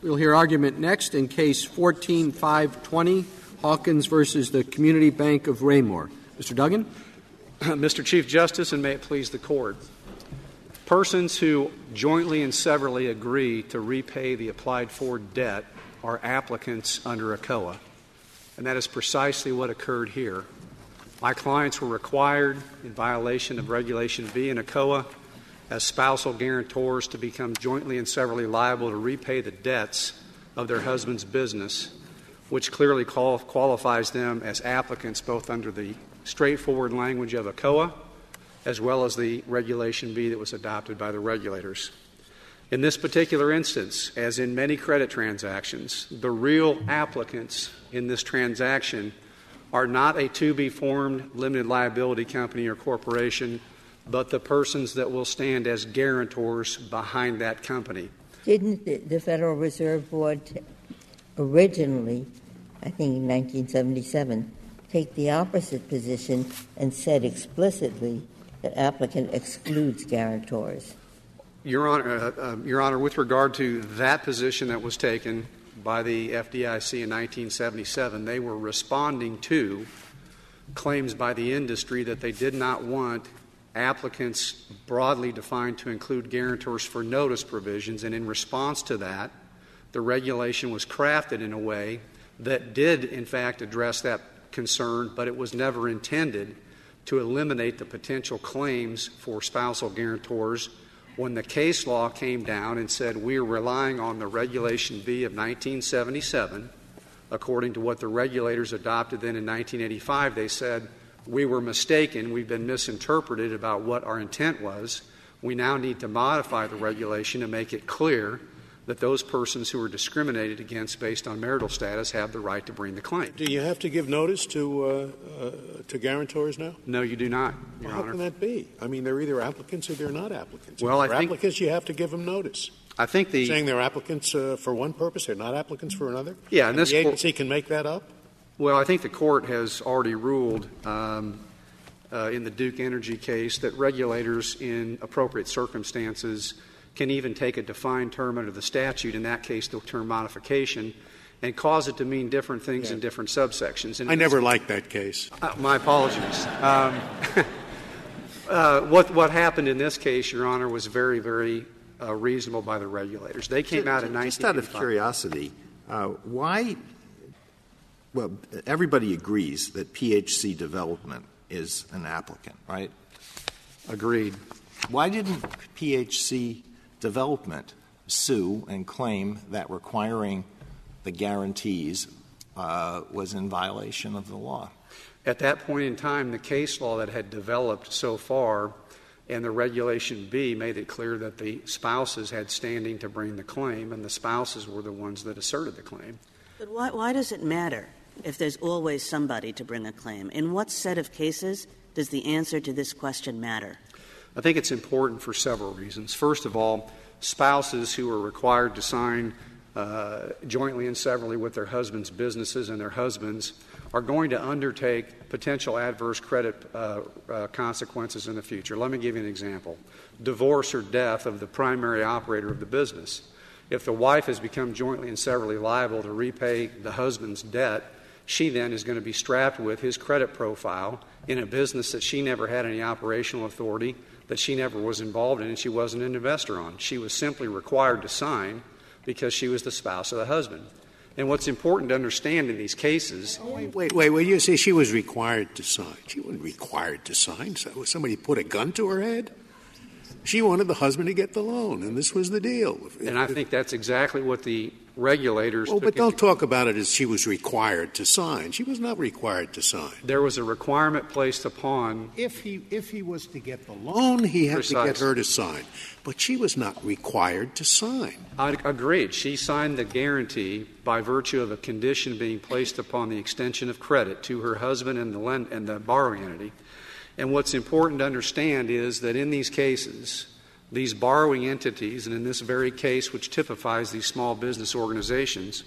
We'll hear argument next in case 14520, Hawkins versus the Community Bank of Raymore. Mr. Duggan? Mr. Chief Justice, and may it please the court. Persons who jointly and severally agree to repay the applied for debt are applicants under ECOA. And that is precisely what occurred here. My clients were required, in violation of Regulation B in ECOA, as spousal guarantors to become jointly and severally liable to repay the debts of their husband's business, which clearly qual- qualifies them as applicants both under the straightforward language of ECOA as well as the Regulation B that was adopted by the regulators. In this particular instance, as in many credit transactions, the real applicants in this transaction are not a to be formed limited liability company or corporation, but the persons that will stand as guarantors behind that company. Didn't the Federal Reserve Board originally, I think in 1977, take the opposite position and said explicitly that applicant excludes guarantors. Your Honor, uh, uh, Your Honor, with regard to that position that was taken by the FDIC in 1977, they were responding to claims by the industry that they did not want applicants broadly defined to include guarantors for notice provisions, and in response to that, the regulation was crafted in a way that did, in fact, address that concern, but it was never intended to eliminate the potential claims for spousal guarantors. When the case law came down and said we're relying on the Regulation B of 1977, according to what the regulators adopted then in 1985, they said we were mistaken, we've been misinterpreted about what our intent was. We now need to modify the regulation to make it clear that those persons who are discriminated against based on marital status have the right to bring the claim. Do you have to give notice to uh, uh, to guarantors now? No, you do not. Well, how Honor. can that be? I mean, they're either applicants or they're not applicants. Well, if I think applicants, you have to give them notice. I think the saying they're applicants uh, for one purpose, they're not applicants for another. Yeah, and this the agency can make that up. Well, I think the court has already ruled um, uh, in the Duke Energy case that regulators, in appropriate circumstances, can even take a defined term under the statute, in that case, the term modification, and cause it to mean different things yeah. in different subsections. And I never liked that case. Uh, my apologies. Um, uh, what, what happened in this case, Your Honor, was very, very uh, reasonable by the regulators. They came just, out in 1985. Just out of curiosity, uh, why? Well, everybody agrees that PHC development is an applicant, right? Agreed. Why didn't PHC development sue and claim that requiring the guarantees uh, was in violation of the law. At that point in time, the case law that had developed so far and the Regulation B made it clear that the spouses had standing to bring the claim, and the spouses were the ones that asserted the claim. But why, why does it matter if there's always somebody to bring a claim? In what set of cases does the answer to this question matter? I think it's important for several reasons. First of all, spouses who are required to sign uh, jointly and severally with their husbands' businesses and their husbands are going to undertake potential adverse credit uh, uh, consequences in the future. Let me give you an example divorce or death of the primary operator of the business. If the wife has become jointly and severally liable to repay the husband's debt, she then is going to be strapped with his credit profile in a business that she never had any operational authority that she never was involved in and she wasn't an investor on. She was simply required to sign because she was the spouse of the husband. And what's important to understand in these cases. Oh, wait, wait, wait. When you say she was required to sign, she wasn't required to sign. So somebody put a gun to her head? She wanted the husband to get the loan, and this was the deal. And I think that's exactly what the regulators. Well, but don't talk about it as she was required to sign. She was not required to sign. There was a requirement placed upon. If he if he was to get the loan, he had Precise. to get her to sign. But she was not required to sign. I agreed. She signed the guarantee by virtue of a condition being placed upon the extension of credit to her husband and the lend, and the borrowing entity. And what's important to understand is that in these cases, these borrowing entities, and in this very case, which typifies these small business organizations,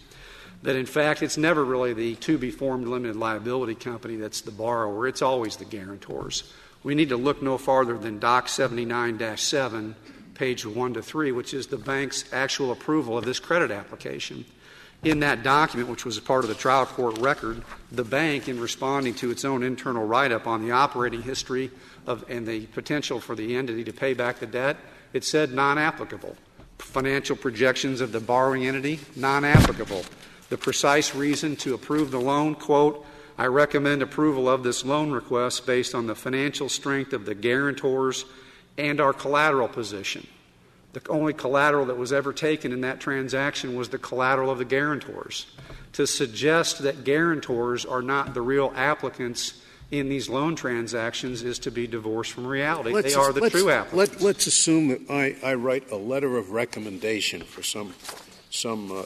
that in fact it's never really the to be formed limited liability company that's the borrower, it's always the guarantors. We need to look no farther than Doc 79 7, page 1 to 3, which is the bank's actual approval of this credit application. In that document, which was a part of the trial court record, the bank, in responding to its own internal write up on the operating history of, and the potential for the entity to pay back the debt, it said non applicable. Financial projections of the borrowing entity, non applicable. The precise reason to approve the loan, quote, I recommend approval of this loan request based on the financial strength of the guarantors and our collateral position. The only collateral that was ever taken in that transaction was the collateral of the guarantors. To suggest that guarantors are not the real applicants in these loan transactions is to be divorced from reality. Let's- they are the true applicants. Let, let's assume that I, I write a letter of recommendation for some, some uh, uh,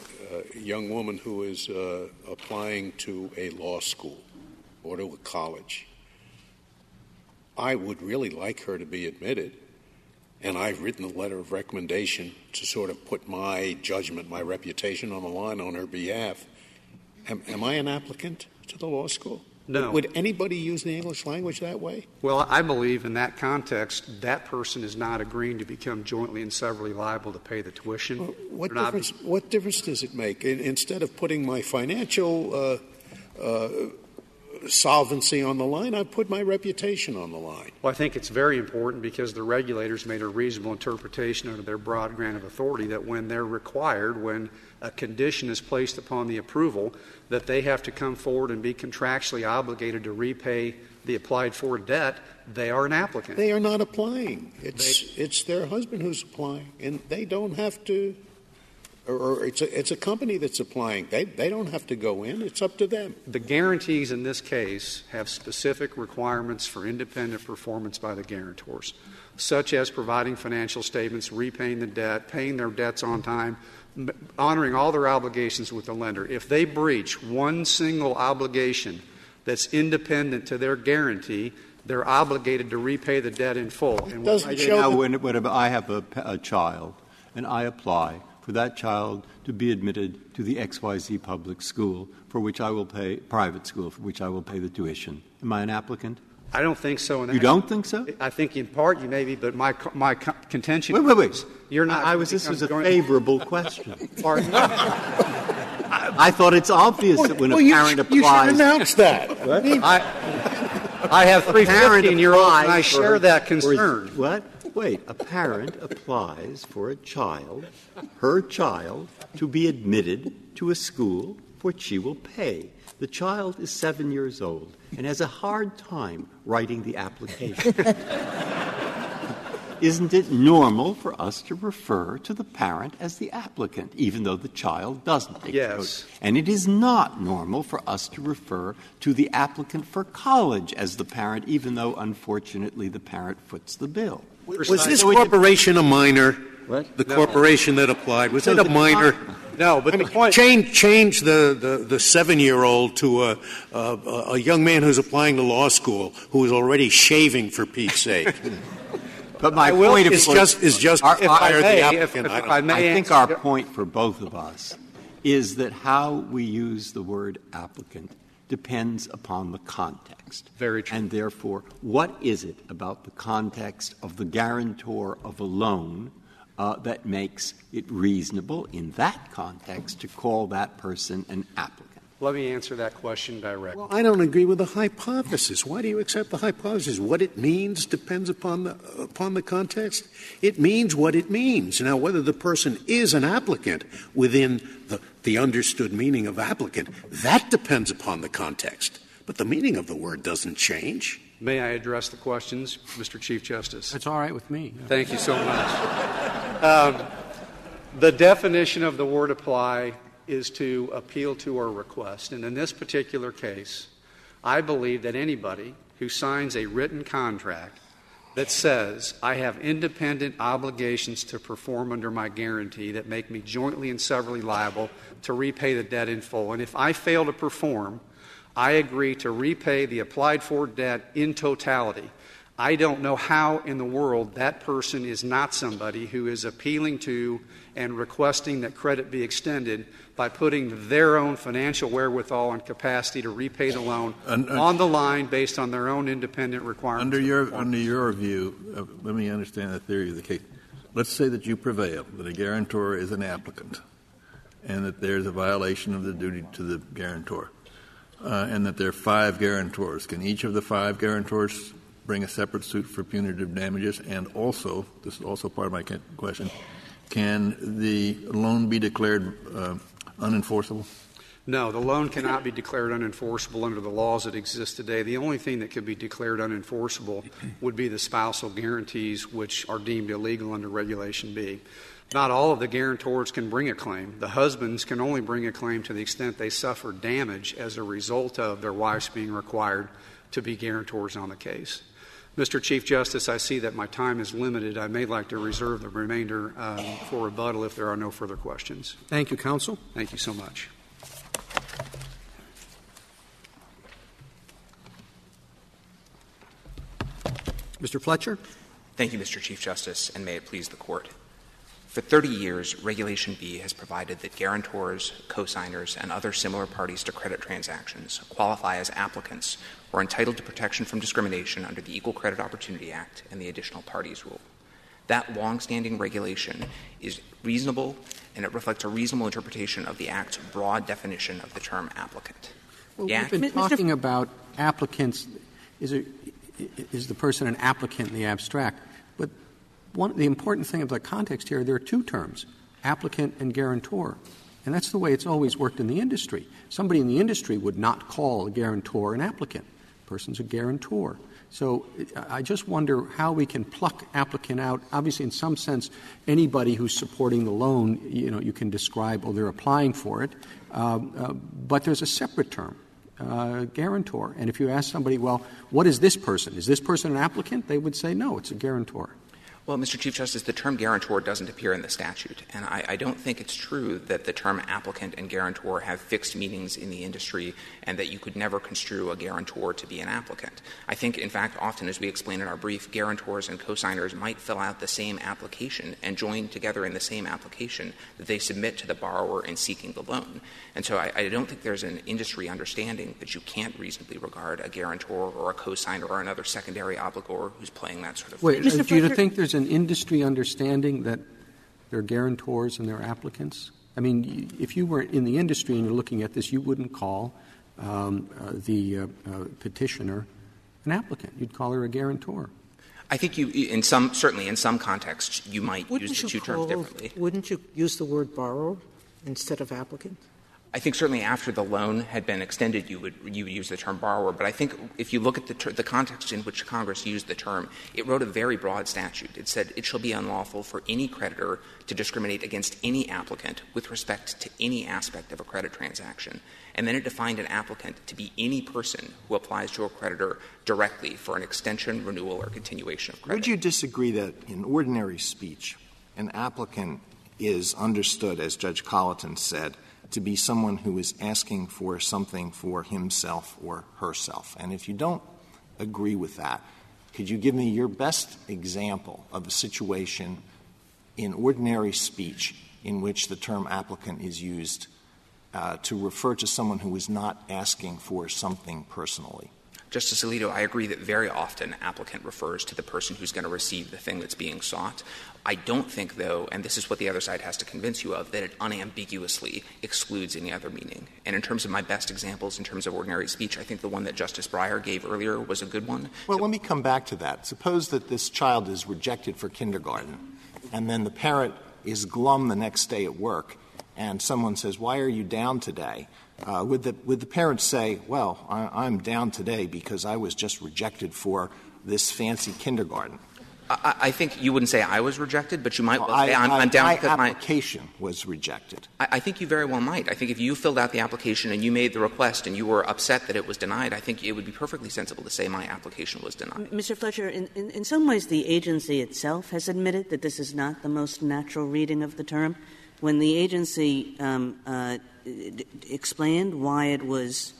young woman who is uh, applying to a law school or to a college. I would really like her to be admitted, and I've written a letter of recommendation to sort of put my judgment, my reputation on the line on her behalf. Am, am I an applicant to the law school? No. Would anybody use the English language that way? Well, I believe in that context, that person is not agreeing to become jointly and severally liable to pay the tuition. What They're not- difference, what difference does it make? In, instead of putting my financial uh, uh, solvency on the line, I put my reputation on the line. Well, I think it's very important because the regulators made a reasonable interpretation under their broad grant of authority that when they're required, when a condition is placed upon the approval, that they have to come forward and be contractually obligated to repay the applied for debt, they are an applicant. They are not applying. It's, it's their husband who's applying, and they don't have to, or, or it's, a, it's a company that's applying. They, they don't have to go in. It's up to them. The guarantees in this case have specific requirements for independent performance by the guarantors, such as providing financial statements, repaying the debt, paying their debts on time, m- honoring all their obligations with the lender. If they breach one single obligation that's independent to their guarantee, they're obligated to repay the debt in full. And doesn't I show Now, that- when, I have a, a child and I apply for that child to be admitted to the XYZ public school for which I will pay, private school for which I will pay the tuition, am I an applicant? I don't think so. in You that- don't think so? I think in part you may be, but my, my contention Wait, wait, wait. you're not. I, I was, this was a become favorable question. Pardon? I thought it's obvious that when a Well, you parent should- you should applies. announce that. I, I have three parent 15 year olds, and I share for- that for- concern. What? Wait, a parent applies for a child, her child, to be admitted to a school for which she will pay. The child is seven years old and has a hard time writing the application. Isn't it normal for us to refer to the parent as the applicant, even though the child doesn't? the Yes. And it is not normal for us to refer to the applicant for college as the parent, even though, unfortunately, the parent foots the bill. Was this corporation a minor? What? The corporation that applied, was So it a the minor? No, but I the point. change change the, the, the seven year old to a, a a young man who's applying to law school who is already shaving for Pete's sake. But my I point is just is just Our- if I may, the if- applicant. if I I may I think answer- our point for both of us is that how we use the word applicant depends upon the context. Very true. And therefore, what is it about the context of the guarantor of a loan uh, that makes it reasonable in that context to call that person an applicant? Let me answer that question directly. Well, I don't agree with the hypothesis. Why do you accept the hypothesis? What it means depends upon the upon the context. It means what it means. Now, whether the person is an applicant within the, the understood meaning of applicant, that depends upon the context. But the meaning of the word doesn't change. May I address the questions, Mr. Chief Justice? That's all right with me. Thank you so much. Um, the definition of the word apply is to appeal to or request. And in this particular case, I believe that anybody who signs a written contract that says, I have independent obligations to perform under my guarantee that make me jointly and severally liable to repay the debt in full. And if I fail to perform, I agree to repay the applied for debt in totality. I don't know how in the world that person is not somebody who is appealing to and requesting that credit be extended by putting their own financial wherewithal and capacity to repay the loan Un- un- on the line based on their own independent requirements. Under your, under your view, uh, let me understand the theory of the case. let's say that you prevail, that a guarantor is an applicant, and that there's a violation of the duty to the guarantor, uh, and that there are five guarantors. Can each of the five guarantors bring a separate suit for punitive damages? And also, this is also part of my question, can the loan be declared uh, unenforceable? No, the loan cannot be declared unenforceable under the laws that exist today. The only thing that could be declared unenforceable would be the spousal guarantees, which are deemed illegal under Regulation B. Not all of the guarantors can bring a claim. The husbands can only bring a claim to the extent they suffer damage as a result of their wives being required to be guarantors on the case. Mr. Chief Justice, I see that my time is limited. I may like to reserve the remainder um, for rebuttal if there are no further questions. Thank you, counsel. Thank you so much. Mr. Fletcher? Thank you, Mr. Chief Justice, and may it please the Court. For 30 years, Regulation B has provided that guarantors, cosigners, and other similar parties to credit transactions qualify as applicants or entitled to protection from discrimination under the Equal Credit Opportunity Act and the Additional Parties Rule. That longstanding regulation is reasonable and it reflects a reasonable interpretation of the Act's broad definition of the term applicant. Well, we've been talking about applicants. Is, it, is the person an applicant in the abstract? But one, the important thing of the context here, there are two terms applicant and guarantor. And that's the way it's always worked in the industry. Somebody in the industry would not call a guarantor an applicant. Person's a guarantor. So I just wonder how we can pluck applicant out. Obviously, in some sense, anybody who's supporting the loan, you know, you can describe, oh, they're applying for it. Uh, uh, but there's a separate term, uh, guarantor. And if you ask somebody, well, what is this person? Is this person an applicant? They would say, no, it's a guarantor. Well, Mr. Chief Justice, the term guarantor doesn't appear in the statute. And I, I, don't think it's true that the term applicant and guarantor have fixed meanings in the industry and that you could never construe a guarantor to be an applicant. I think, in fact, often, as we explain in our brief, guarantors and cosigners might fill out the same application and join together in the same application that they submit to the borrower in seeking the loan. And so I, I don't think there's an industry understanding that you can't reasonably regard a guarantor or a cosigner or another secondary obligor who's playing that sort of Wait, do you think there's an industry understanding that there are guarantors and there are applicants? I mean, if you were in the industry and you're looking at this, you wouldn't call um, uh, the uh, uh, petitioner an applicant. You'd call her a guarantor. I think you, in some, certainly in some contexts, you might wouldn't use the two call, terms differently. Wouldn't you use the word borrower instead of applicant? I think certainly after the loan had been extended, you would, you would use the term borrower. But I think if you look at the, ter- the context in which Congress used the term, it wrote a very broad statute. It said it shall be unlawful for any creditor to discriminate against any applicant with respect to any aspect of a credit transaction. And then it defined an applicant to be any person who applies to a creditor directly for an extension, renewal, or continuation of credit. Would you disagree that in ordinary speech, an applicant is understood, as Judge Colloton said, to be someone who is asking for something for himself or herself. And if you don't agree with that, could you give me your best example of a situation in ordinary speech in which the term applicant is used uh, to refer to someone who is not asking for something personally? Justice Alito, I agree that very often applicant refers to the person who's going to receive the thing that's being sought. I don't think, though, and this is what the other side has to convince you of, that it unambiguously excludes any other meaning. And in terms of my best examples, in terms of ordinary speech, I think the one that Justice Breyer gave earlier was a good one. Well, let me come back to that. Suppose that this child is rejected for kindergarten, and then the parent is glum the next day at work, and someone says, Why are you down today? Uh, would, the, would the parent say, Well, I, I'm down today because I was just rejected for this fancy kindergarten? I, I, think you wouldn't say I was rejected, but you might well, say I, I'm, I, I'm down my because my application was rejected. I, I, think you very well might. I think if you filled out the application and you made the request and you were upset that it was denied, I think it would be perfectly sensible to say my application was denied. Mr. Fletcher, in, in, in some ways, the agency itself has admitted that this is not the most natural reading of the term. When the agency um, uh, d- explained why it was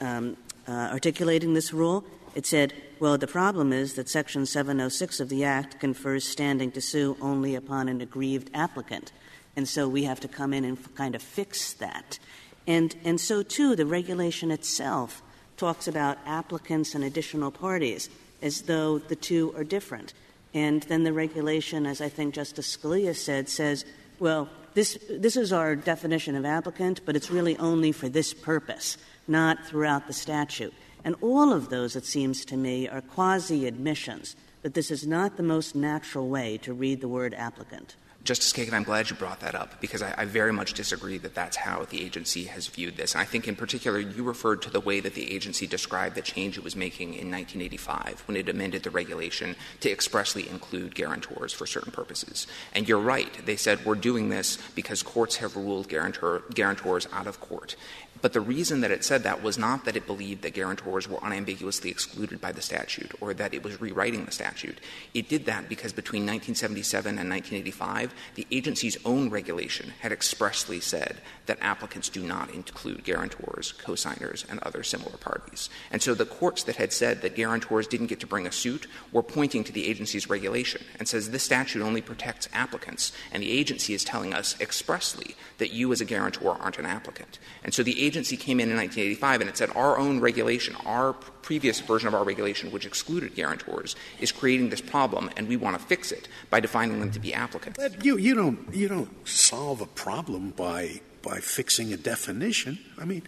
um, uh, articulating this rule, it said, well, the problem is that Section 706 of the Act confers standing to sue only upon an aggrieved applicant. And so we have to come in and kind of fix that. And, and so, too, the regulation itself talks about applicants and additional parties as though the two are different. And then the regulation, as I think Justice Scalia said, says, well, this, this is our definition of applicant, but it's really only for this purpose, not throughout the statute. And all of those, it seems to me, are quasi admissions that this is not the most natural way to read the word applicant. Justice Kagan, I'm glad you brought that up because I, I, very much disagree that that's how the agency has viewed this. And I think, in particular, you referred to the way that the agency described the change it was making in 1985 when it amended the regulation to expressly include guarantors for certain purposes. And you're right. They said we're doing this because courts have ruled guarantor, guarantors out of court. But the reason that it said that was not that it believed that guarantors were unambiguously excluded by the statute or that it was rewriting the statute. It did that because between 1977 and 1985, the agency's own regulation had expressly said that applicants do not include guarantors, cosigners, and other similar parties. And so the courts that had said that guarantors didn't get to bring a suit were pointing to the agency's regulation and says this statute only protects applicants, and the agency is telling us expressly that you as a guarantor aren't an applicant. And so the agency came in in 1985 and it said our own regulation, our previous version of our regulation, which excluded guarantors, is creating this problem, and we want to fix it by defining them to be applicants. But you, you, don't, you don't solve a problem by, by fixing a definition. I mean,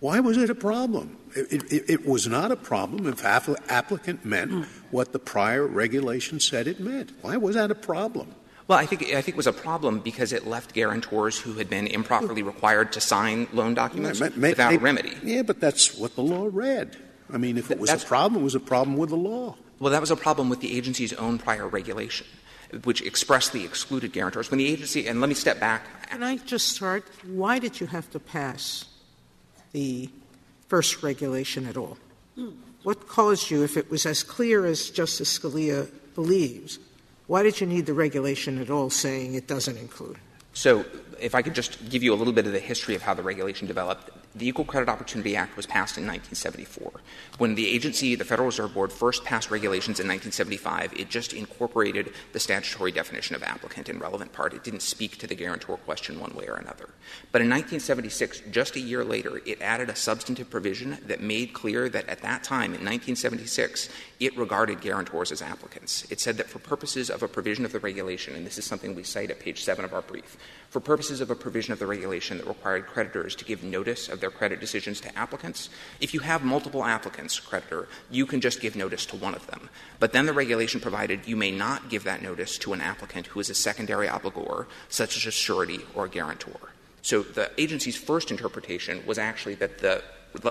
why was it a problem? It, it, it was not a problem if applicant meant hmm. what the prior regulation said it meant. Why was that a problem? Well, I think, I think it was a problem because it left guarantors who had been improperly required to sign loan documents yeah, may, without may, remedy. Yeah, but that's what the law read. I mean, if it was that's, a problem, it was a problem with the law. Well, that was a problem with the agency's own prior regulation, which expressly excluded guarantors. When the agency, and let me step back. Can I just start? Why did you have to pass the first regulation at all? Hmm. What caused you, if it was as clear as Justice Scalia believes, why did you need the regulation at all saying it doesn't include? So, if I could just give you a little bit of the history of how the regulation developed, the Equal Credit Opportunity Act was passed in 1974. When the agency, the Federal Reserve Board, first passed regulations in 1975, it just incorporated the statutory definition of applicant in relevant part. It didn't speak to the guarantor question one way or another. But in 1976, just a year later, it added a substantive provision that made clear that at that time, in 1976, it regarded guarantors as applicants. It said that for purposes of a provision of the regulation, and this is something we cite at page 7 of our brief, for purposes of a provision of the regulation that required creditors to give notice of their credit decisions to applicants. If you have multiple applicants, creditor, you can just give notice to one of them. But then the regulation provided you may not give that notice to an applicant who is a secondary obligor, such as a surety or a guarantor. So the agency's first interpretation was actually that the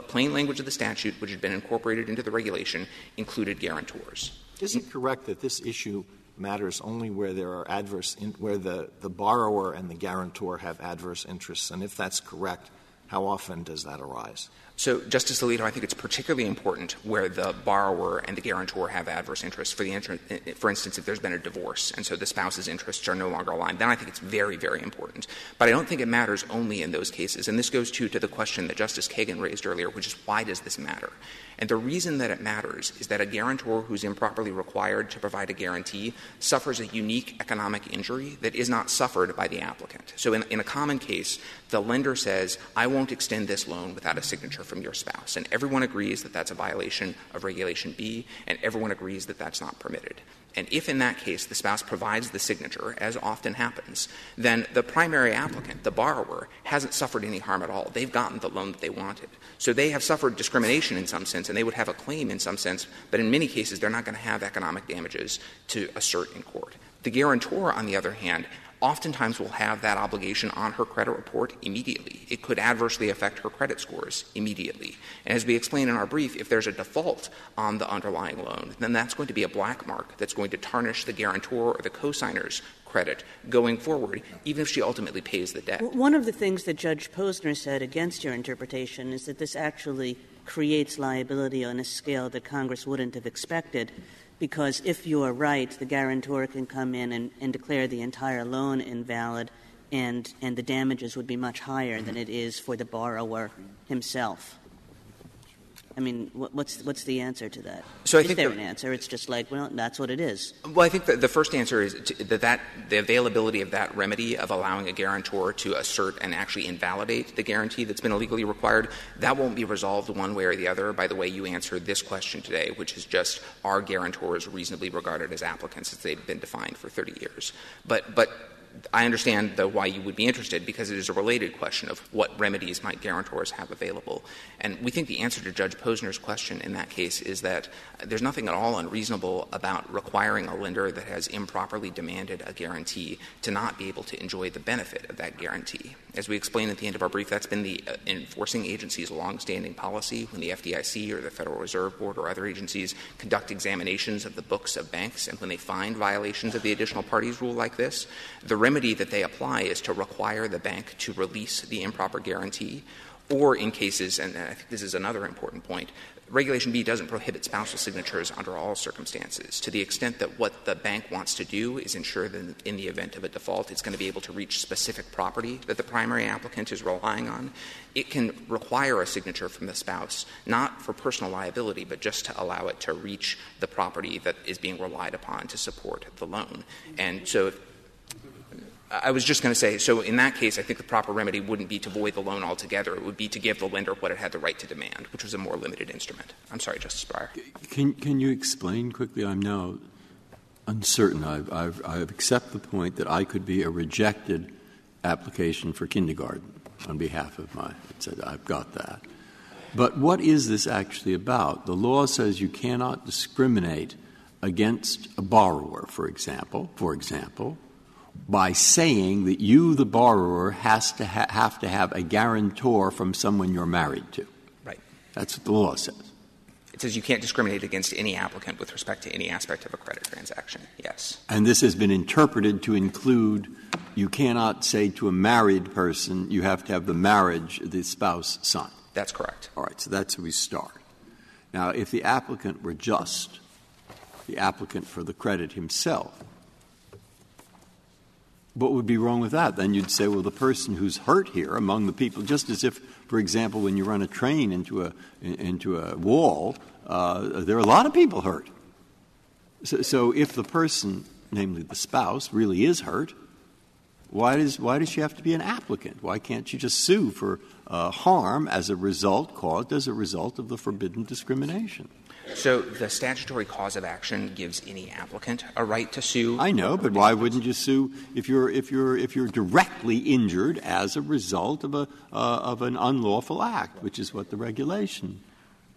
plain language of the statute, which had been incorporated into the regulation, included guarantors. Is it correct that this issue matters only where there are adverse in, where the, the borrower and the guarantor have adverse interests? And if that's correct, how often does that arise? So, Justice Alito, I think it's particularly important where the borrower and the guarantor have adverse interests. For, the inter- for instance, if there's been a divorce and so the spouse's interests are no longer aligned, then I think it's very, very important. But I don't think it matters only in those cases. And this goes to, to the question that Justice Kagan raised earlier, which is why does this matter? And the reason that it matters is that a guarantor who's improperly required to provide a guarantee suffers a unique economic injury that is not suffered by the applicant. So, in, in a common case, the lender says, I won't extend this loan without a signature from your spouse. And everyone agrees that that's a violation of Regulation B, and everyone agrees that that's not permitted. And if in that case the spouse provides the signature, as often happens, then the primary applicant, the borrower, hasn't suffered any harm at all. They've gotten the loan that they wanted. So they have suffered discrimination in some sense, and they would have a claim in some sense, but in many cases they're not going to have economic damages to assert in court. The guarantor, on the other hand, oftentimes will have that obligation on her credit report immediately. It could adversely affect her credit scores immediately. And as we explain in our brief, if there's a default on the underlying loan, then that's going to be a black mark that's going to tarnish the guarantor or the cosigner's credit going forward, even if she ultimately pays the debt. One of the things that Judge Posner said against your interpretation is that this actually creates liability on a scale that Congress wouldn't have expected because if you are right, the guarantor can come in and, and declare the entire loan invalid, and, and the damages would be much higher than it is for the borrower himself. I mean, what, what's what's the answer to that? So I is think there the- an answer? It's just like, well, that's what it is. Well, I think that the first answer is to, that, that the availability of that remedy of allowing a guarantor to assert and actually invalidate the guarantee that's been illegally required, that won't be resolved one way or the other by the way you answered this question today, which is just are guarantors reasonably regarded as applicants as they've been defined for 30 years. But, but I understand though why you would be interested because it is a related question of what remedies might guarantors have available. And we think the answer to Judge Posner's question in that case is that there's nothing at all unreasonable about requiring a lender that has improperly demanded a guarantee to not be able to enjoy the benefit of that guarantee. As we explained at the end of our brief, that's been the uh, enforcing agency's longstanding policy when the FDIC or the Federal Reserve Board or other agencies conduct examinations of the books of banks and when they find violations of the additional parties rule like this, the remedy that they apply is to require the bank to release the improper guarantee or in cases, and I think this is another important point, Regulation B doesn't prohibit spousal signatures under all circumstances. To the extent that what the bank wants to do is ensure that in the event of a default, it's going to be able to reach specific property that the primary applicant is relying on, it can require a signature from the spouse, not for personal liability, but just to allow it to reach the property that is being relied upon to support the loan. And so if I was just going to say, so in that case, I think the proper remedy wouldn't be to void the loan altogether. It would be to give the lender what it had the right to demand, which was a more limited instrument. I'm sorry, Justice Breyer. Can, can you explain quickly? I'm now uncertain. I've, I've, I accept the point that I could be a rejected application for kindergarten on behalf of my, said I've got that. But what is this actually about? The law says you cannot discriminate against a borrower, for example, for example, by saying that you, the borrower, has to ha- have to have a guarantor from someone you're married to. Right. That's what the law says. It says you can't discriminate against any applicant with respect to any aspect of a credit transaction. Yes. And this has been interpreted to include you cannot say to a married person you have to have the marriage, the spouse sign. That's correct. All right, so that's where we start. Now, if the applicant were just the applicant for the credit himself, what would be wrong with that? Then you'd say, well, the person who's hurt here among the people, just as if, for example, when you run a train into a, into a wall, uh, there are a lot of people hurt. So, so if the person, namely the spouse, really is hurt, why does, why does she have to be an applicant? Why can't she just sue for uh, harm as a result, caused as a result of the forbidden discrimination? So the statutory cause of action gives any applicant a right to sue. I know, but why wouldn't you sue if you're if you're if you're directly injured as a result of a uh, of an unlawful act, which is what the regulation.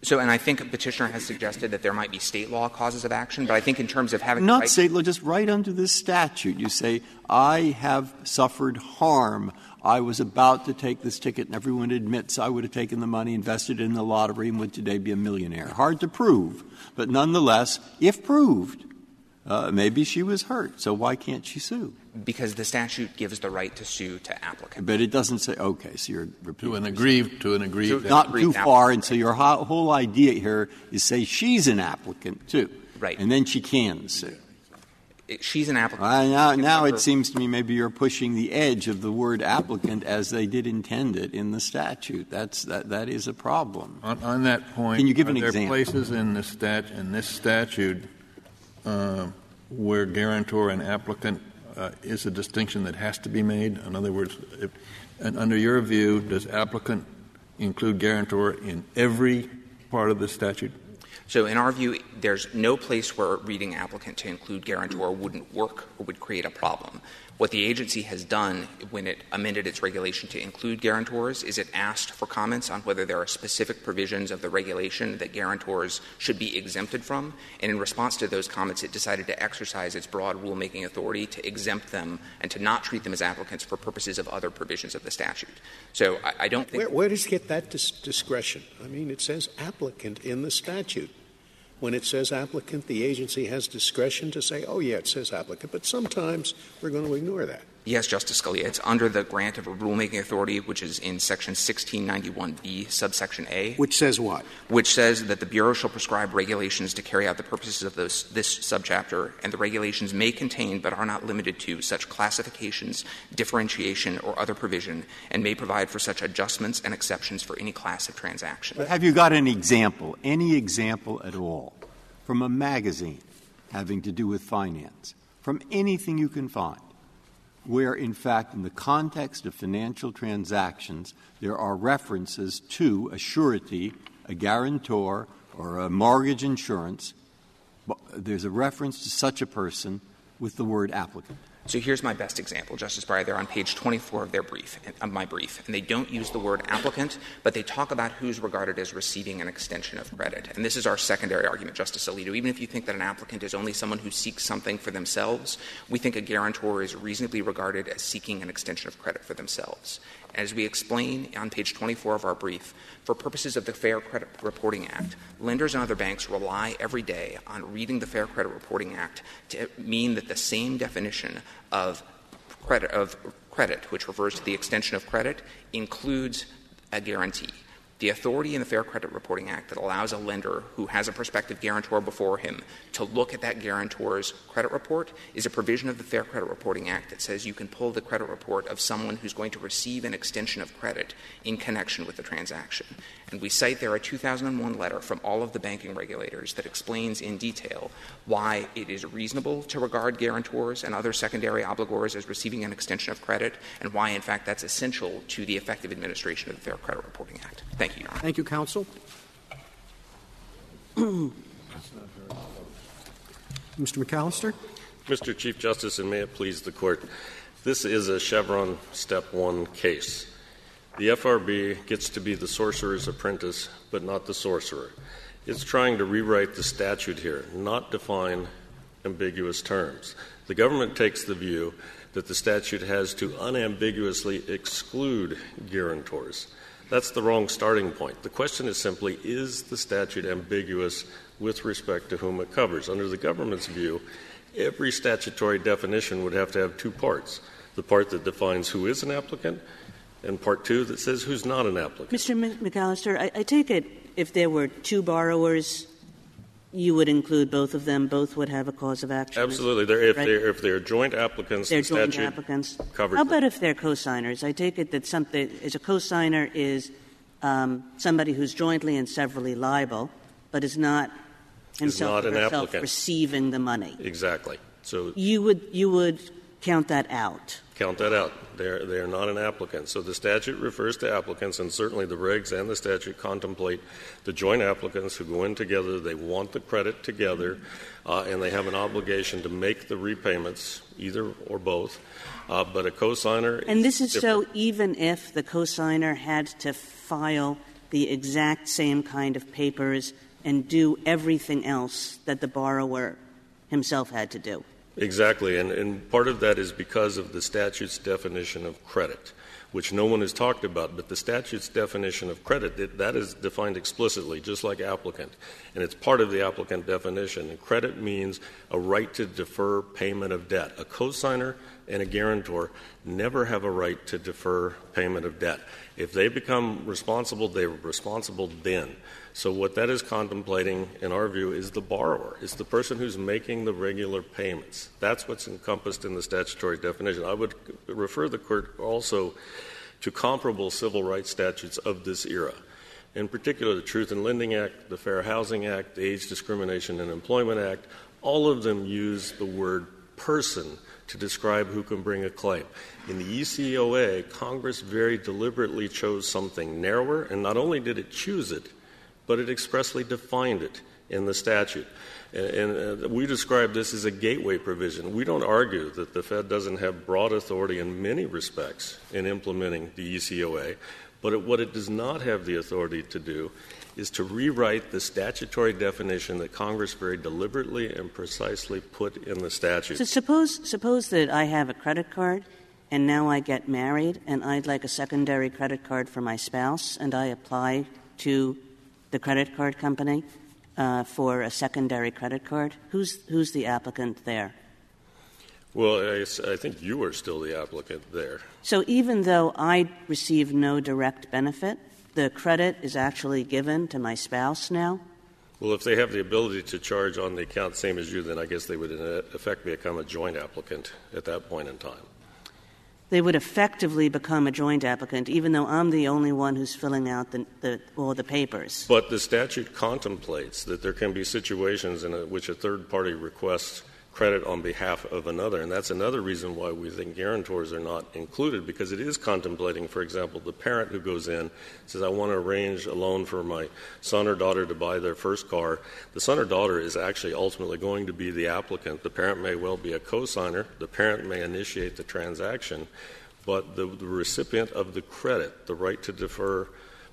So, and I think petitioner has suggested that there might be state law causes of action, but I think in terms of having Not state law, just right under this statute. You say, I have suffered harm. I was about to take this ticket, and everyone admits I would have taken the money, invested in the lottery, and would today be a millionaire. Hard to prove, but nonetheless, if proved, uh, maybe she was hurt. So why can't she sue? because the statute gives the right to sue to applicants. But it doesn't say, okay, so you're To an aggrieved, to an aggrieved. Not Agreed. too far, and so your whole idea here is say she's an applicant too. Right. And then she can sue. It- She's an applicant. Uh, now, now it seems to me maybe you're pushing the edge of the word applicant as they did intend it in the statute. That's, that, that is a problem. On, on that point, Can you give are an there example? places in this stat in this statute uh, where guarantor and applicant uh, is a distinction that has to be made? In other words, if, and under your view, does applicant include guarantor in every part of the statute? So, in our view, there's no place where reading applicant to include guarantor wouldn't work or would create a problem. What the agency has done when it amended its regulation to include guarantors is it asked for comments on whether there are specific provisions of the regulation that guarantors should be exempted from. And in response to those comments, it decided to exercise its broad rulemaking authority to exempt them and to not treat them as applicants for purposes of other provisions of the statute. So, I, I don't think. Where, where does it get that dis- discretion? I mean, it says applicant in the statute. When it says applicant, the agency has discretion to say, oh, yeah, it says applicant, but sometimes we're going to ignore that. Yes, Justice Scalia. It's under the grant of a rulemaking authority, which is in Section 1691B, subsection A. Which says what? Which says that the Bureau shall prescribe regulations to carry out the purposes of those, this subchapter, and the regulations may contain, but are not limited to, such classifications, differentiation, or other provision, and may provide for such adjustments and exceptions for any class of transaction. But have you got an example, any example at all, from a magazine having to do with finance, from anything you can find? Where, in fact, in the context of financial transactions, there are references to a surety, a guarantor, or a mortgage insurance. There's a reference to such a person with the word applicant. So here's my best example, Justice Breyer. They're on page 24 of their brief, of my brief, and they don't use the word applicant, but they talk about who's regarded as receiving an extension of credit. And this is our secondary argument, Justice Alito. Even if you think that an applicant is only someone who seeks something for themselves, we think a guarantor is reasonably regarded as seeking an extension of credit for themselves. As we explain on page 24 of our brief, for purposes of the Fair Credit Reporting Act, lenders and other banks rely every day on reading the Fair Credit Reporting Act to mean that the same definition of credit, of credit, which refers to the extension of credit, includes a guarantee the authority in the Fair Credit Reporting Act that allows a lender who has a prospective guarantor before him to look at that guarantor's credit report is a provision of the Fair Credit Reporting Act that says you can pull the credit report of someone who's going to receive an extension of credit in connection with the transaction. And we cite there a 2001 letter from all of the banking regulators that explains in detail why it is reasonable to regard guarantors and other secondary obligors as receiving an extension of credit, and why, in fact, that's essential to the effective administration of the Fair Credit Reporting Act. Thank Your Honor. Thank you, counsel. Mr. McAllister? Mr. Chief Justice, and may it please the Court, this is a Chevron Step 1 case. The FRB gets to be the sorcerer's apprentice, but not the sorcerer. It's trying to rewrite the statute here, not define ambiguous terms. The government takes the view that the statute has to unambiguously exclude guarantors. That's the wrong starting point. The question is simply is the statute ambiguous with respect to whom it covers? Under the government's view, every statutory definition would have to have two parts the part that defines who is an applicant and part two that says who's not an applicant. Mr. McAllister, I, I take it if there were two borrowers you would include both of them. Both would have a cause of action. Absolutely. They're, if, right? they're, if they're joint applicants, they're the joint applicants. Covers How about if they're co-signers? I take it that something as a co-signer is um, somebody who's jointly and severally liable, but is not himself is not or herself applicant. receiving the money. Exactly. So you would you would count that out. Count that out. They're, they're not an applicant. So the statute refers to applicants, and certainly the regs and the statute contemplate the joint applicants who go in together, they want the credit together, uh, and they have an obligation to make the repayments, either or both. Uh, but a cosigner And this is different. so even if the cosigner had to file the exact same kind of papers and do everything else that the borrower himself had to do. Exactly, and, and part of that is because of the statute's definition of credit, which no one has talked about. But the statute's definition of credit, it, that is defined explicitly, just like applicant. And it's part of the applicant definition. And credit means a right to defer payment of debt. A cosigner and a guarantor never have a right to defer payment of debt. If they become responsible, they're responsible then. So what that is contemplating, in our view, is the borrower. It's the person who's making the regular payments. That's what's encompassed in the statutory definition. I would refer the court also to comparable civil rights statutes of this era. In particular, the Truth in Lending Act, the Fair Housing Act, the Age Discrimination and Employment Act, all of them use the word person to describe who can bring a claim. In the ECOA, Congress very deliberately chose something narrower, and not only did it choose it, but it expressly defined it in the statute. And, uh, we describe this as a gateway provision. We don't argue that the Fed doesn't have broad authority in many respects in implementing the ECOA, but what it does not have the authority to do is to rewrite the statutory definition that Congress very deliberately and precisely put in the statute. So suppose suppose that I have a credit card and now I get married and I'd like a secondary credit card for my spouse and I apply to the credit card company uh, for a secondary credit card? Who's, who's the applicant there? Well, I think you are still the applicant there. So even though I receive no direct benefit, the credit is actually given to my spouse now? Well, if they have the ability to charge on the account same as you, then I guess they would in effect become a joint applicant at that point in time. They would effectively become a joint applicant, even though I'm the only one who's filling out the, the, all the papers. But the statute contemplates that there can be situations in which a third party requests credit on behalf of another, and that's another reason why we think guarantors are not included, because it is contemplating, for example, the parent who goes in says, "I want to arrange a loan for my son or daughter to buy their first car." The son or daughter is actually ultimately going to be the applicant. The parent may well be a cosigner. The parent may initiate the transaction, but the, the recipient of the credit, the right to defer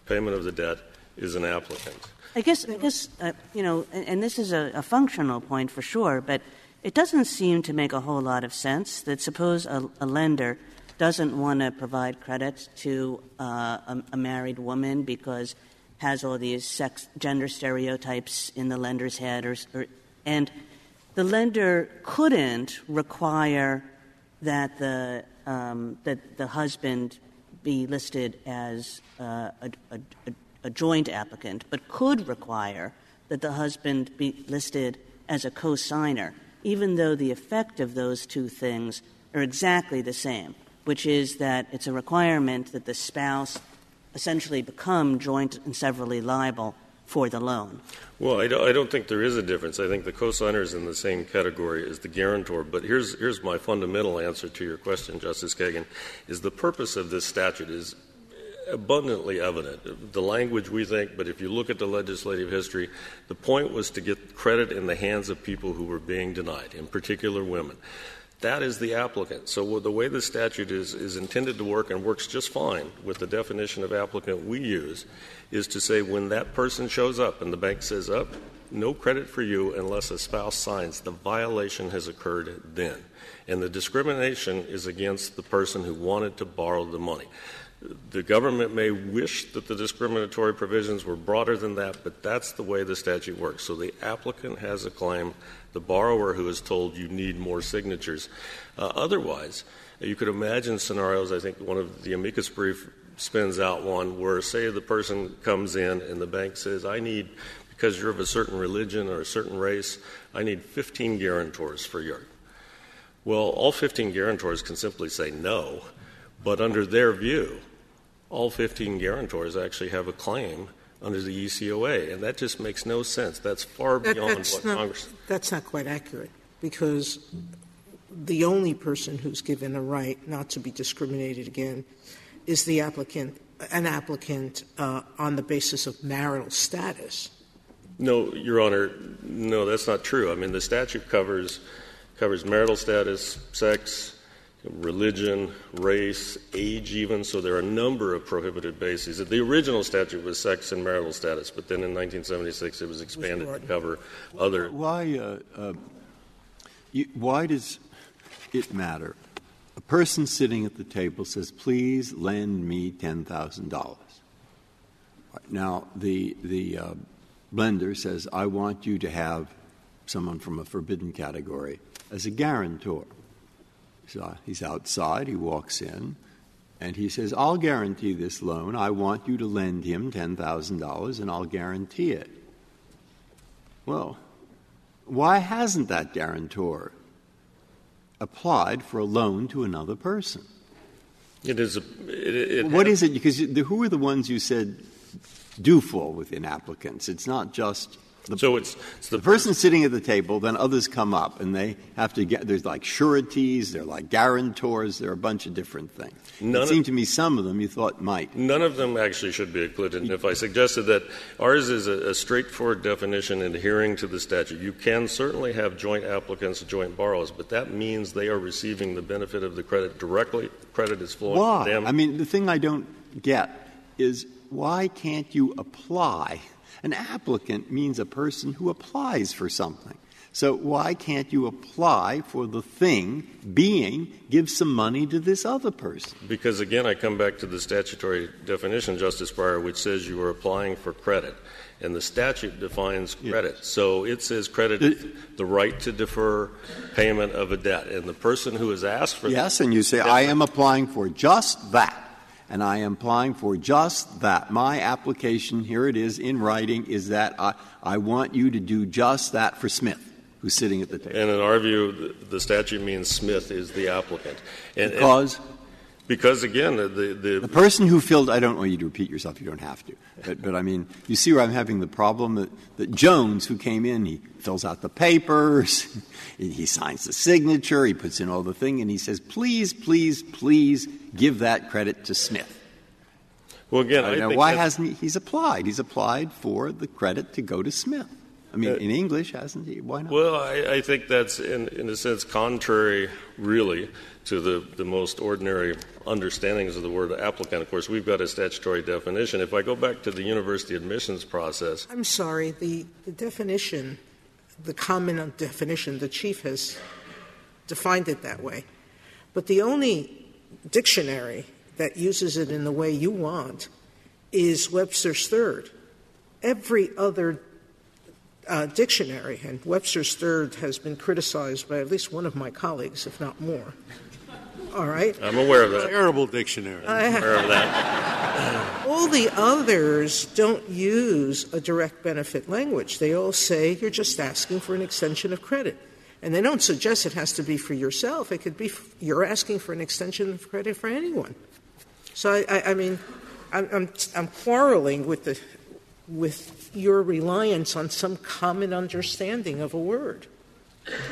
payment of the debt, is an applicant. I guess, I guess uh, you know, and, and this is a, a functional point for sure, but it doesn't seem to make a whole lot of sense that suppose a, a lender doesn't want to provide credit to uh, a, a married woman because has all these sex gender stereotypes in the lender's head or, or and the lender couldn't require that the um, that the husband be listed as uh, a, a, a, a joint applicant, but could require that the husband be listed as a co-signer, even though the effect of those two things are exactly the same, which is that it's a requirement that the spouse essentially become joint and severally liable for the loan. Well, I don't, I don't think there is a difference. I think the cosigner is in the same category as the guarantor. But here's, here's my fundamental answer to your question, Justice Kagan, is the purpose of this statute is abundantly evident. The language we think, but if you look at the legislative history, the point was to get credit in the hands of people who were being denied, in particular women. That is the applicant. So the way the statute is, is intended to work and works just fine with the definition of applicant we use is to say when that person shows up and the bank says, up, no credit for you unless a spouse signs, the violation has occurred then. And the discrimination is against the person who wanted to borrow the money. The government may wish that the discriminatory provisions were broader than that, but that's the way the statute works. So the applicant has a claim, the borrower who is told you need more signatures. Uh, otherwise, you could imagine scenarios, I think one of the amicus brief spins out one where, say, the person comes in and the bank says, I need, because you're of a certain religion or a certain race, I need 15 guarantors for your. Well, all 15 guarantors can simply say no, but under their view, all 15 guarantors actually have a claim under the ECOA, and that just makes no sense. That's far That- beyond that's what not- Congress. That's not quite accurate, because the only person who's given a right not to be discriminated against is the applicant, an applicant uh, on the basis of marital status. No, Your Honor, no, that's not true. I mean, the statute covers covers marital status, sex, religion, race, age, even. So there are a number of prohibited bases. The original statute was sex and marital status, but then in 1976 it was expanded to cover other. Why, uh, uh, you, why does it matter? A person sitting at the table says, please lend me $10,000. Now, the, the uh, lender says, I want you to have someone from a forbidden category as a guarantor. So uh, he's outside, he walks in, and he says, I'll guarantee this loan. I want you to lend him $10,000 and I'll guarantee it. Well, why hasn't that guarantor applied for a loan to another person? It is a. It, it What is it? Because who are the ones you said do fall within applicants? It's not just the, so it's, it's the person sitting at the table, then others come up and they have to get, there's like sureties, they're like guarantors, there are a bunch of different things. None it of- seemed to me some of them you thought might. None of them actually should be included. And if I suggested that ours is a, a straightforward definition adhering to the statute, you can certainly have joint applicants, joint borrowers, but that means they are receiving the benefit of the credit directly. Credit is flowing Why? to them. I mean, the thing I don't get is why can't you apply? An applicant means a person who applies for something. So why can't you apply for the thing being give some money to this other person? Because again, I come back to the statutory definition, Justice Breyer, which says you are applying for credit. And the statute defines credit. Yes. So it says credit it, the right to defer payment of a debt. And the person who has asked for Yes, and you say, I am applying for just that. And I am applying for just that. My application, here it is in writing, is that I, I want you to do just that for Smith who's sitting at the table. And in our view, the statute means Smith is the applicant. And, because? And because again, the, the, the person who filled I don't want you to repeat yourself. You don't have to. But, but I mean, you see where I'm having the problem that, that Jones, who came in, he fills out the papers, he signs the signature, he puts in all the thing, and he says, "Please, please, please give that credit to Smith." Well, again, know why hasn't he? He's applied. He's applied for the credit to go to Smith. I mean, uh, in English, hasn't he? Why not? Well, I, I think that's, in, in a sense, contrary, really, to the, the most ordinary understandings of the word applicant. Of course, we've got a statutory definition. If I go back to the university admissions process. I'm sorry, the, the definition, the common definition, the Chief has defined it that way. But the only dictionary that uses it in the way you want is Webster's Third. Every other uh, dictionary, and Webster's Third has been criticized by at least one of my colleagues, if not more. All right? I'm aware of that. Terrible dictionary. I'm aware of that. all the others don't use a direct benefit language. They all say you're just asking for an extension of credit. And they don't suggest it has to be for yourself. It could be you're asking for an extension of credit for anyone. So, I, I, I mean, I'm, I'm, I'm quarreling with the with your reliance on some common understanding of a word.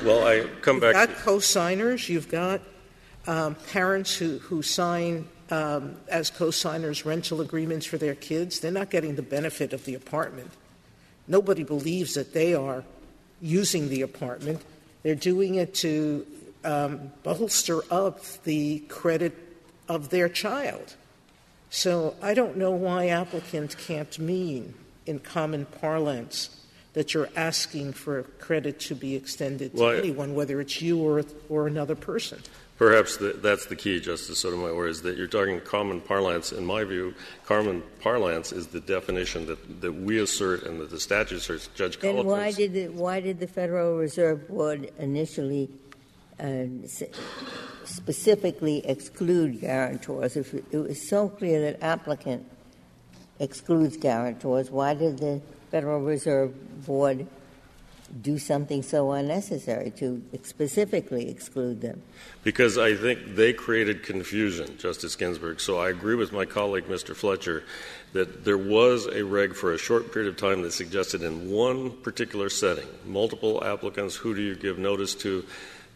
Well, I come you've back. You've got co-signers. You've got um, parents who who sign um, as co-signers rental agreements for their kids. They're not getting the benefit of the apartment. Nobody believes that they are using the apartment. They're doing it to um, bolster up the credit of their child. So I don't know why applicant can't mean in common parlance that you're asking for credit to be extended to well, anyone, whether it's you or, or another person. Perhaps the, that's the key, Justice Sotomayor, is that you're talking common parlance. In my view, common parlance is the definition that, that we assert and that the statute asserts. Judge Then why did, the, why did the Federal Reserve Board initially uh, specifically exclude guarantors? If it was so clear that applicant excludes guarantors, why did the Federal Reserve Board do something so unnecessary to specifically exclude them? Because I think they created confusion, Justice Ginsburg. So I agree with my colleague, Mr. Fletcher, that there was a reg for a short period of time that suggested in one particular setting, multiple applicants, who do you give notice to?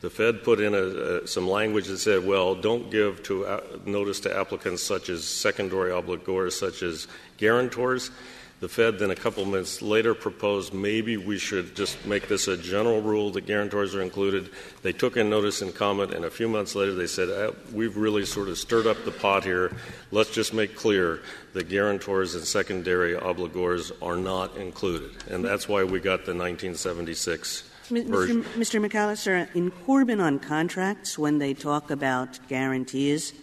The Fed put in a, a, some language that said, well, don't give to, uh, notice to applicants such as secondary obligors, such as guarantors. The Fed then a couple minutes later proposed maybe we should just make this a general rule that guarantors are included. They took in notice and comment, and a few months later they said, uh, We've really sort of stirred up the pot here. Let's just make clear that guarantors and secondary obligors are not included. And that's why we got the 1976 Mr. Mr. McAllister, in Corbin on contracts, when they talk about guarantees,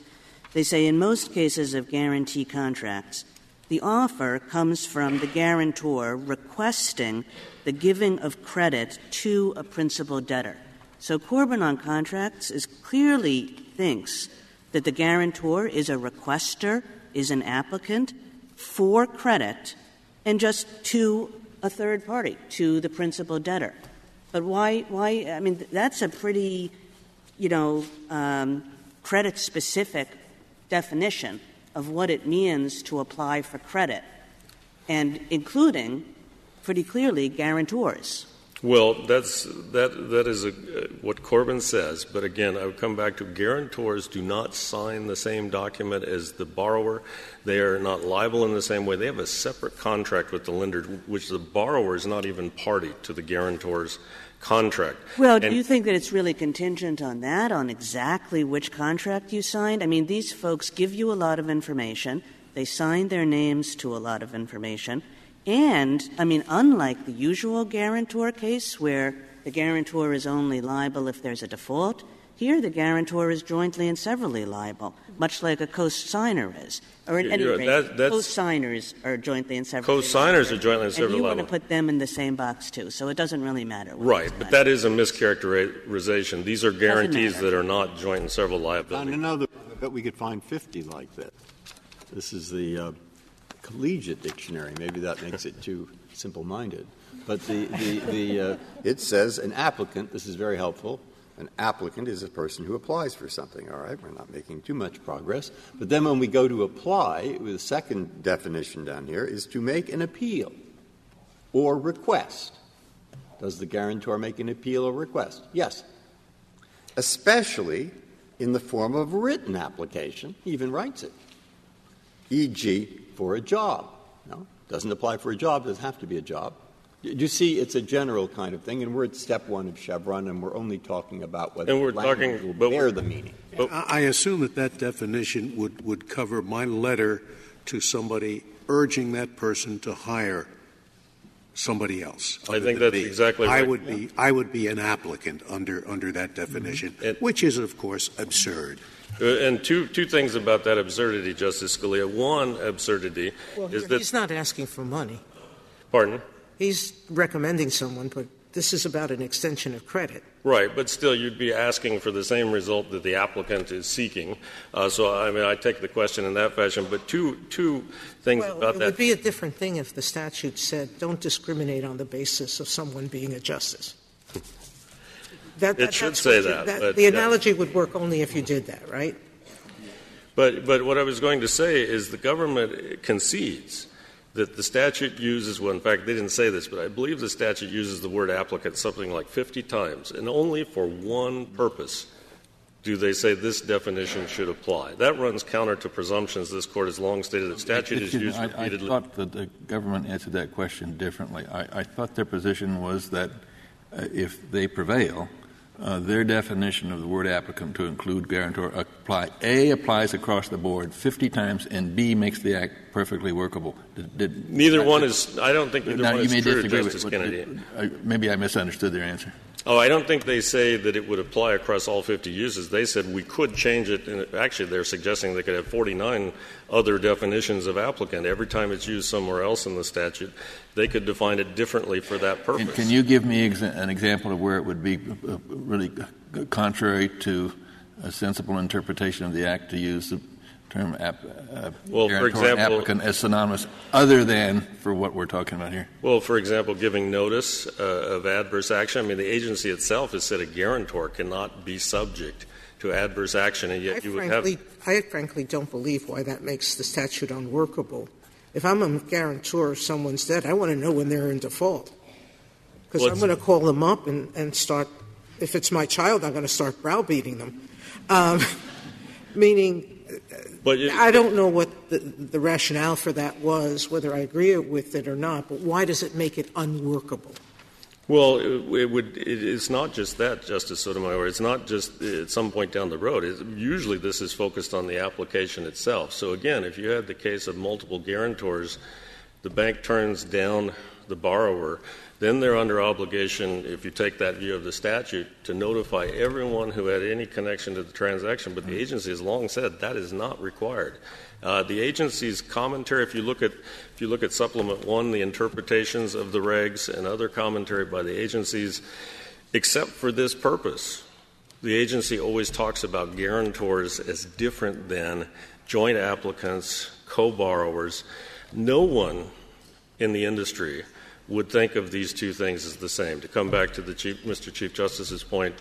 they say in most cases of guarantee contracts, the offer comes from the guarantor requesting the giving of credit to a principal debtor. So Corbin on contracts is clearly thinks that the guarantor is a requester, is an applicant for credit, and just to a third party, to the principal debtor. But why, why, I mean, that's a pretty, you know, um, credit specific definition of what it means to apply for credit, and including, pretty clearly, guarantors. Well, that's, that, that is a, what Corbin says. But again, I would come back to guarantors do not sign the same document as the borrower. They are not liable in the same way. They have a separate contract with the lender, which the borrower is not even party to the guarantor's contract. Well, and do you think that it's really contingent on that, on exactly which contract you signed? I mean, these folks give you a lot of information. They sign their names to a lot of information. And, I mean, unlike the usual guarantor case where the guarantor is only liable if there's a default. Here, the guarantor is jointly and severally liable, much like a co-signer is. Or at any You're- rate, that- co-signers are jointly and severally Co-signers are jointly and severally And you want to liable. put them in the same box, too, so it doesn't really matter. Right, but that is a mischaracterization. These are guarantees that are not joint and several I liability. know that, I bet we could find 50 like that. This is the uh, collegiate dictionary. Maybe that makes it too simple-minded. But the, the, the uh, it says an applicant, this is very helpful, an applicant is a person who applies for something, all right? We're not making too much progress. But then when we go to apply, the second definition down here is to make an appeal or request. Does the guarantor make an appeal or request? Yes. Especially in the form of written application, he even writes it, e.g., for a job. No, doesn't apply for a job, doesn't have to be a job. You you see, it's a general kind of thing, and we're at step one of Chevron, and we're only talking about whether And we're the language talking- will but bear we're- the meaning. I I assume that that definition would, would cover my letter to somebody urging that person to hire somebody else. I think that's me. exactly I right. would be, I would be an applicant under, under that definition, mm-hmm. which is, of course, absurd. Uh, And two, two things about that absurdity, Justice Scalia. One absurdity Well, is that. he's not asking for money. Pardon? He's recommending someone, but this is about an extension of credit. Right, but still, you'd be asking for the same result that the applicant is seeking. Uh, so, I mean, I take the question in that fashion. But two, two things Well, about it that. It would be a different thing if the statute said, don't discriminate on the basis of someone being a justice. That, It should say you- that, but The that- analogy would work only if you did that, right? But, but what I was going to say is the government concedes that the statute uses, well, in fact, they didn't say this, but I believe the statute uses the word applicant something like 50 times, and only for one purpose do they say this definition should apply. That runs counter to presumptions this Court has long stated that statute is used repeatedly. I thought that the government answered that question differently. I, I thought their position was that uh, if they prevail, uh, their definition of the word applicant to include guarantor apply A applies across the board 50 times, and B makes the act perfectly workable. Did, did, Neither one is, I don't think either now, one you is may true, disagree Justice with, Kennedy. uh, maybe I misunderstood their answer. Oh, I don't think they say that it would apply across all 50 uses. They said we could change it, and actually they're suggesting they could have 49 other definitions of applicant. Every time it's used somewhere else in the statute, they could define it differently for that purpose. Can, can you give me exa- an example of where it would be uh, really contrary to a sensible interpretation of the Act to use the term app, uh, Well, for guarantor example- applicant as synonymous, other than for what we're talking about here? Well, for example, giving notice uh, of adverse action. I mean, the agency itself has said a guarantor cannot be subject to adverse action, and yet I you would have. I frankly don't believe why that makes the statute unworkable. If I'm a guarantor of someone's debt, I want to know when they're in default. Because Well, I'm going to call them up and, and start, if it's my child, I'm going to start browbeating them. Um, meaning, But you- I don't know what the, the rationale for that was, whether I agree with it or not, but why does it make it unworkable? Well, it, it would. It, it's not just that, Justice Sotomayor. It's not just at some point down the road. It, usually, this is focused on the application itself. So again, if you had the case of multiple guarantors, the bank turns down the borrower. Then they're under obligation, if you take that view of the statute, to notify everyone who had any connection to the transaction. But the mm-hmm. agency has long said that is not required. Uh, the agency's commentary, if you look at if you look at supplement one, the interpretations of the regs and other commentary by the agencies, except for this purpose, the agency always talks about guarantors as different than joint applicants, co-borrowers. No one in the industry would think of these two things as the same. To come back to the Chief, Mr. Chief Justice's point,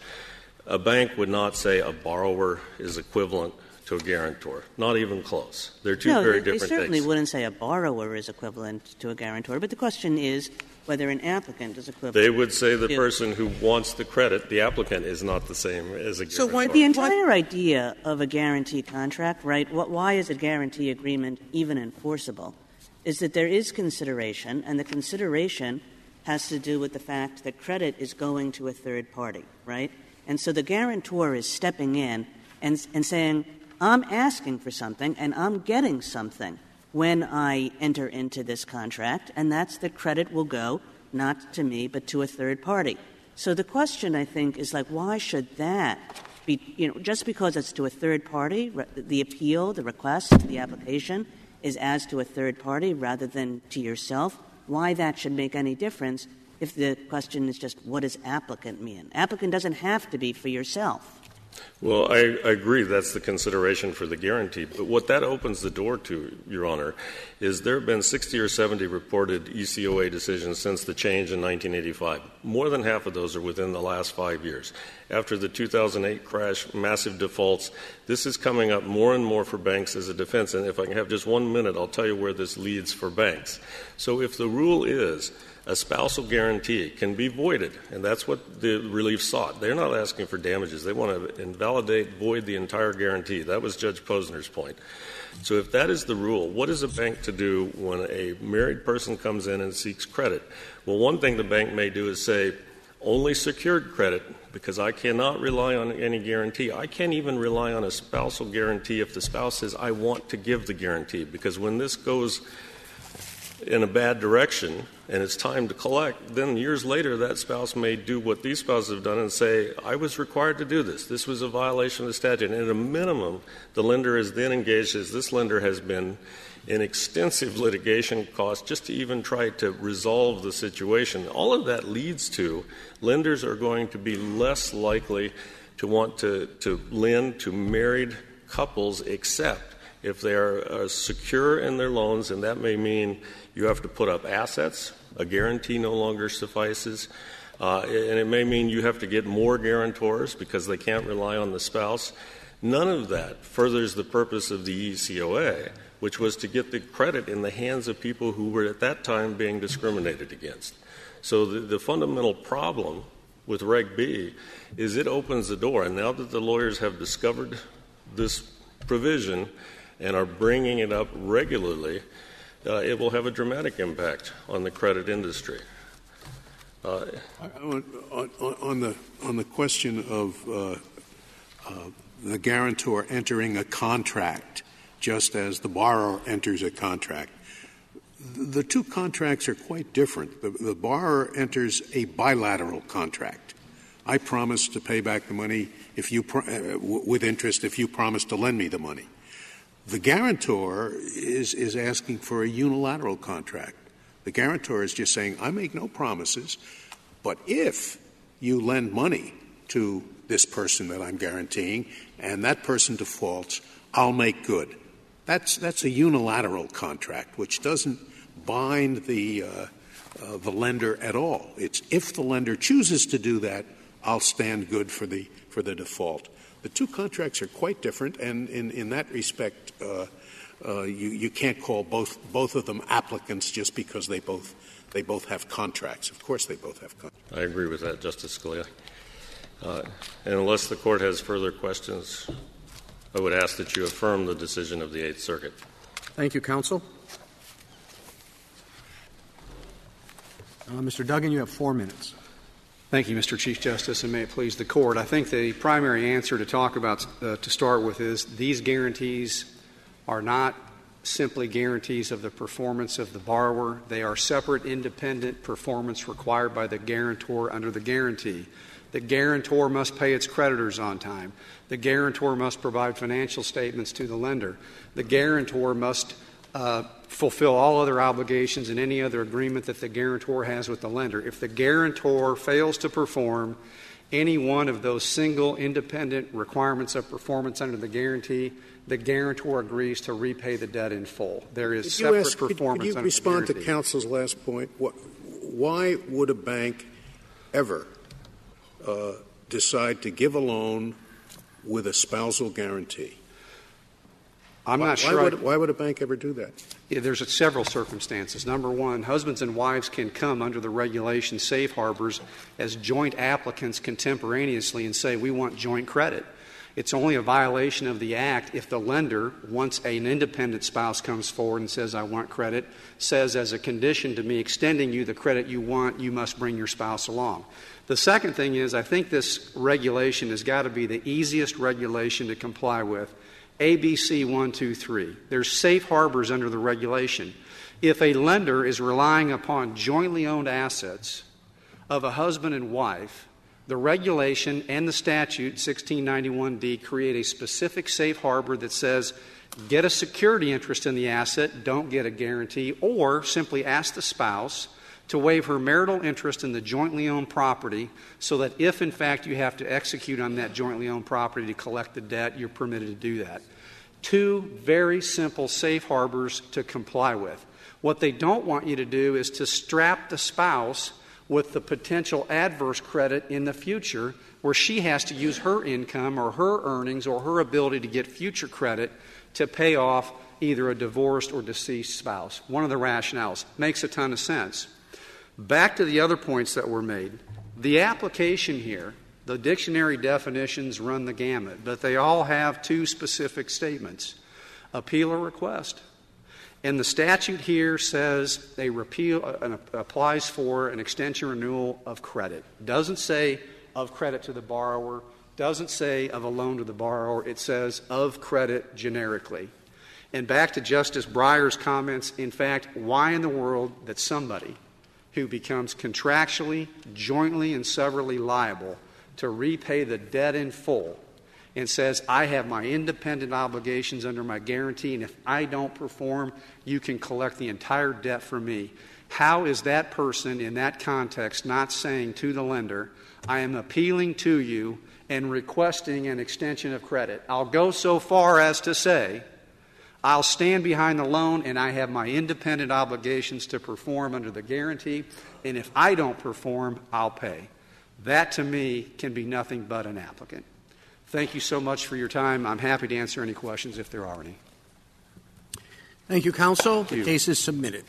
a bank would not say a borrower is equivalent to a guarantor. Not even close. They're two no, very they, different they certainly things. wouldn't say a borrower is equivalent to a guarantor, but the question is whether an applicant is equivalent. They would say the person who wants the credit, the applicant, is not the same as a guarantor. So why- The entire idea of a guarantee contract, right? What, why is a guarantee agreement even enforceable? Is that there is consideration, and the consideration has to do with the fact that credit is going to a third party, right? And so the guarantor is stepping in and, and saying, I'm asking for something and I'm getting something when I enter into this contract, and that's that credit will go not to me but to a third party. So the question, I think, is like, why should that be, you know, just because it's to a third party, re- the appeal, the request, the application is as to a third party rather than to yourself, why that should make any difference if the question is just what does applicant mean? Applicant doesn't have to be for yourself. Well, I, I, agree that's the consideration for the guarantee. But what that opens the door to, Your Honor, is there have been 60 or 70 reported ECOA decisions since the change in 1985. More than half of those are within the last five years. After the 2008 crash, massive defaults, this is coming up more and more for banks as a defense. And if I can have just one minute, I'll tell you where this leads for banks. So if the rule is a spousal guarantee can be voided, and that's what the relief sought. They're not asking for damages. They want to invalidate, void the entire guarantee. That was Judge Posner's point. So if that is the rule, what is a bank to do when a married person comes in and seeks credit? Well, one thing the bank may do is say, only secured credit because I cannot rely on any guarantee. I can't even rely on a spousal guarantee if the spouse says, I want to give the guarantee. Because when this goes in a bad direction and it's time to collect, then years later that spouse may do what these spouses have done and say, I was required to do this. This was a violation of the statute. And at a minimum, the lender is then engaged as this lender has been in extensive litigation costs just to even try to resolve the situation. All of that leads to lenders are going to be less likely to want to, to lend to married couples except if they are uh, secure in their loans, and that may mean you have to put up assets, a guarantee no longer suffices. Uh, and it may mean you have to get more guarantors because they can't rely on the spouse. None of that furthers the purpose of the ECOA, which was to get the credit in the hands of people who were at that time being discriminated against. So the, the fundamental problem with Reg B is it opens the door. And now that the lawyers have discovered this provision and are bringing it up regularly, uh, it will have a dramatic impact on the credit industry. Uh, on, on, on, the on the question of uh, uh, the guarantor entering a contract, just as the borrower enters a contract, the two contracts are quite different. The, the borrower enters a bilateral contract. I promise to pay back the money if you pro- uh, with interest if you promise to lend me the money. The guarantor is, is asking for a unilateral contract. The guarantor is just saying, I make no promises, but if you lend money to this person that I'm guaranteeing and that person defaults, I'll make good. That's, that's a unilateral contract, which doesn't bind the, uh, uh, the lender at all. It's if the lender chooses to do that, I'll stand good for the, for the default. The two contracts are quite different, and in, in that respect, uh, uh, you, you can't call both, both of them applicants just because they both, they both have contracts. Of course, they both have contracts. I agree with that, Justice Scalia. Uh, and unless the court has further questions, I would ask that you affirm the decision of the Eighth Circuit. Thank you, counsel. Uh, Mr. Duggan, you have four minutes. Thank you, Mr. Chief Justice, and may it please the court. I think the primary answer to talk about uh, to start with is these guarantees are not simply guarantees of the performance of the borrower. They are separate, independent performance required by the guarantor under the guarantee. The guarantor must pay its creditors on time. The guarantor must provide financial statements to the lender. The guarantor must uh, fulfill all other obligations and any other agreement that the guarantor has with the lender. If the guarantor fails to perform any one of those single independent requirements of performance under the guarantee, the guarantor agrees to repay the debt in full. There is could separate ask, performance. Could, could you respond to counsel's last point? What, why would a bank ever uh, decide to give a loan with a spousal guarantee? I'm why, not sure. Why would, why would, a bank ever do that? Yeah, there's several circumstances. Number one, husbands and wives can come under the regulation safe harbors as joint applicants contemporaneously and say, we want joint credit. It's only a violation of the act if the lender, once an independent spouse comes forward and says, I want credit, says, as a condition to me extending you the credit you want, you must bring your spouse along. The second thing is, I think this regulation has got to be the easiest regulation to comply with ABC 123. There's safe harbors under the regulation. If a lender is relying upon jointly owned assets of a husband and wife The regulation and the statute, 1691D, create a specific safe harbor that says get a security interest in the asset, don't get a guarantee, or simply ask the spouse to waive her marital interest in the jointly owned property so that if, in fact, you have to execute on that jointly owned property to collect the debt, you're permitted to do that. Two very simple safe harbors to comply with. What they don't want you to do is to strap the spouse with the potential adverse credit in the future where she has to use her income or her earnings or her ability to get future credit to pay off either a divorced or deceased spouse. One of the rationales makes a ton of sense. Back to the other points that were made. The application here, the dictionary definitions run the gamut, but they all have two specific statements appeal or request. And the statute here says a repeal uh, applies for an extension renewal of credit. Doesn't say of credit to the borrower, doesn't say of a loan to the borrower, it says of credit generically. And back to Justice Breyer's comments, in fact, why in the world that somebody who becomes contractually, jointly, and severally liable to repay the debt in full and says, I have my independent obligations under my guarantee, and if I don't perform, you can collect the entire debt for me. How is that person in that context not saying to the lender, I am appealing to you and requesting an extension of credit? I'll go so far as to say, I'll stand behind the loan and I have my independent obligations to perform under the guarantee, and if I don't perform, I'll pay. That to me can be nothing but an applicant. Thank you so much for your time. I'm happy to answer any questions if there are any. Thank you, counsel. Thank you. The case is submitted.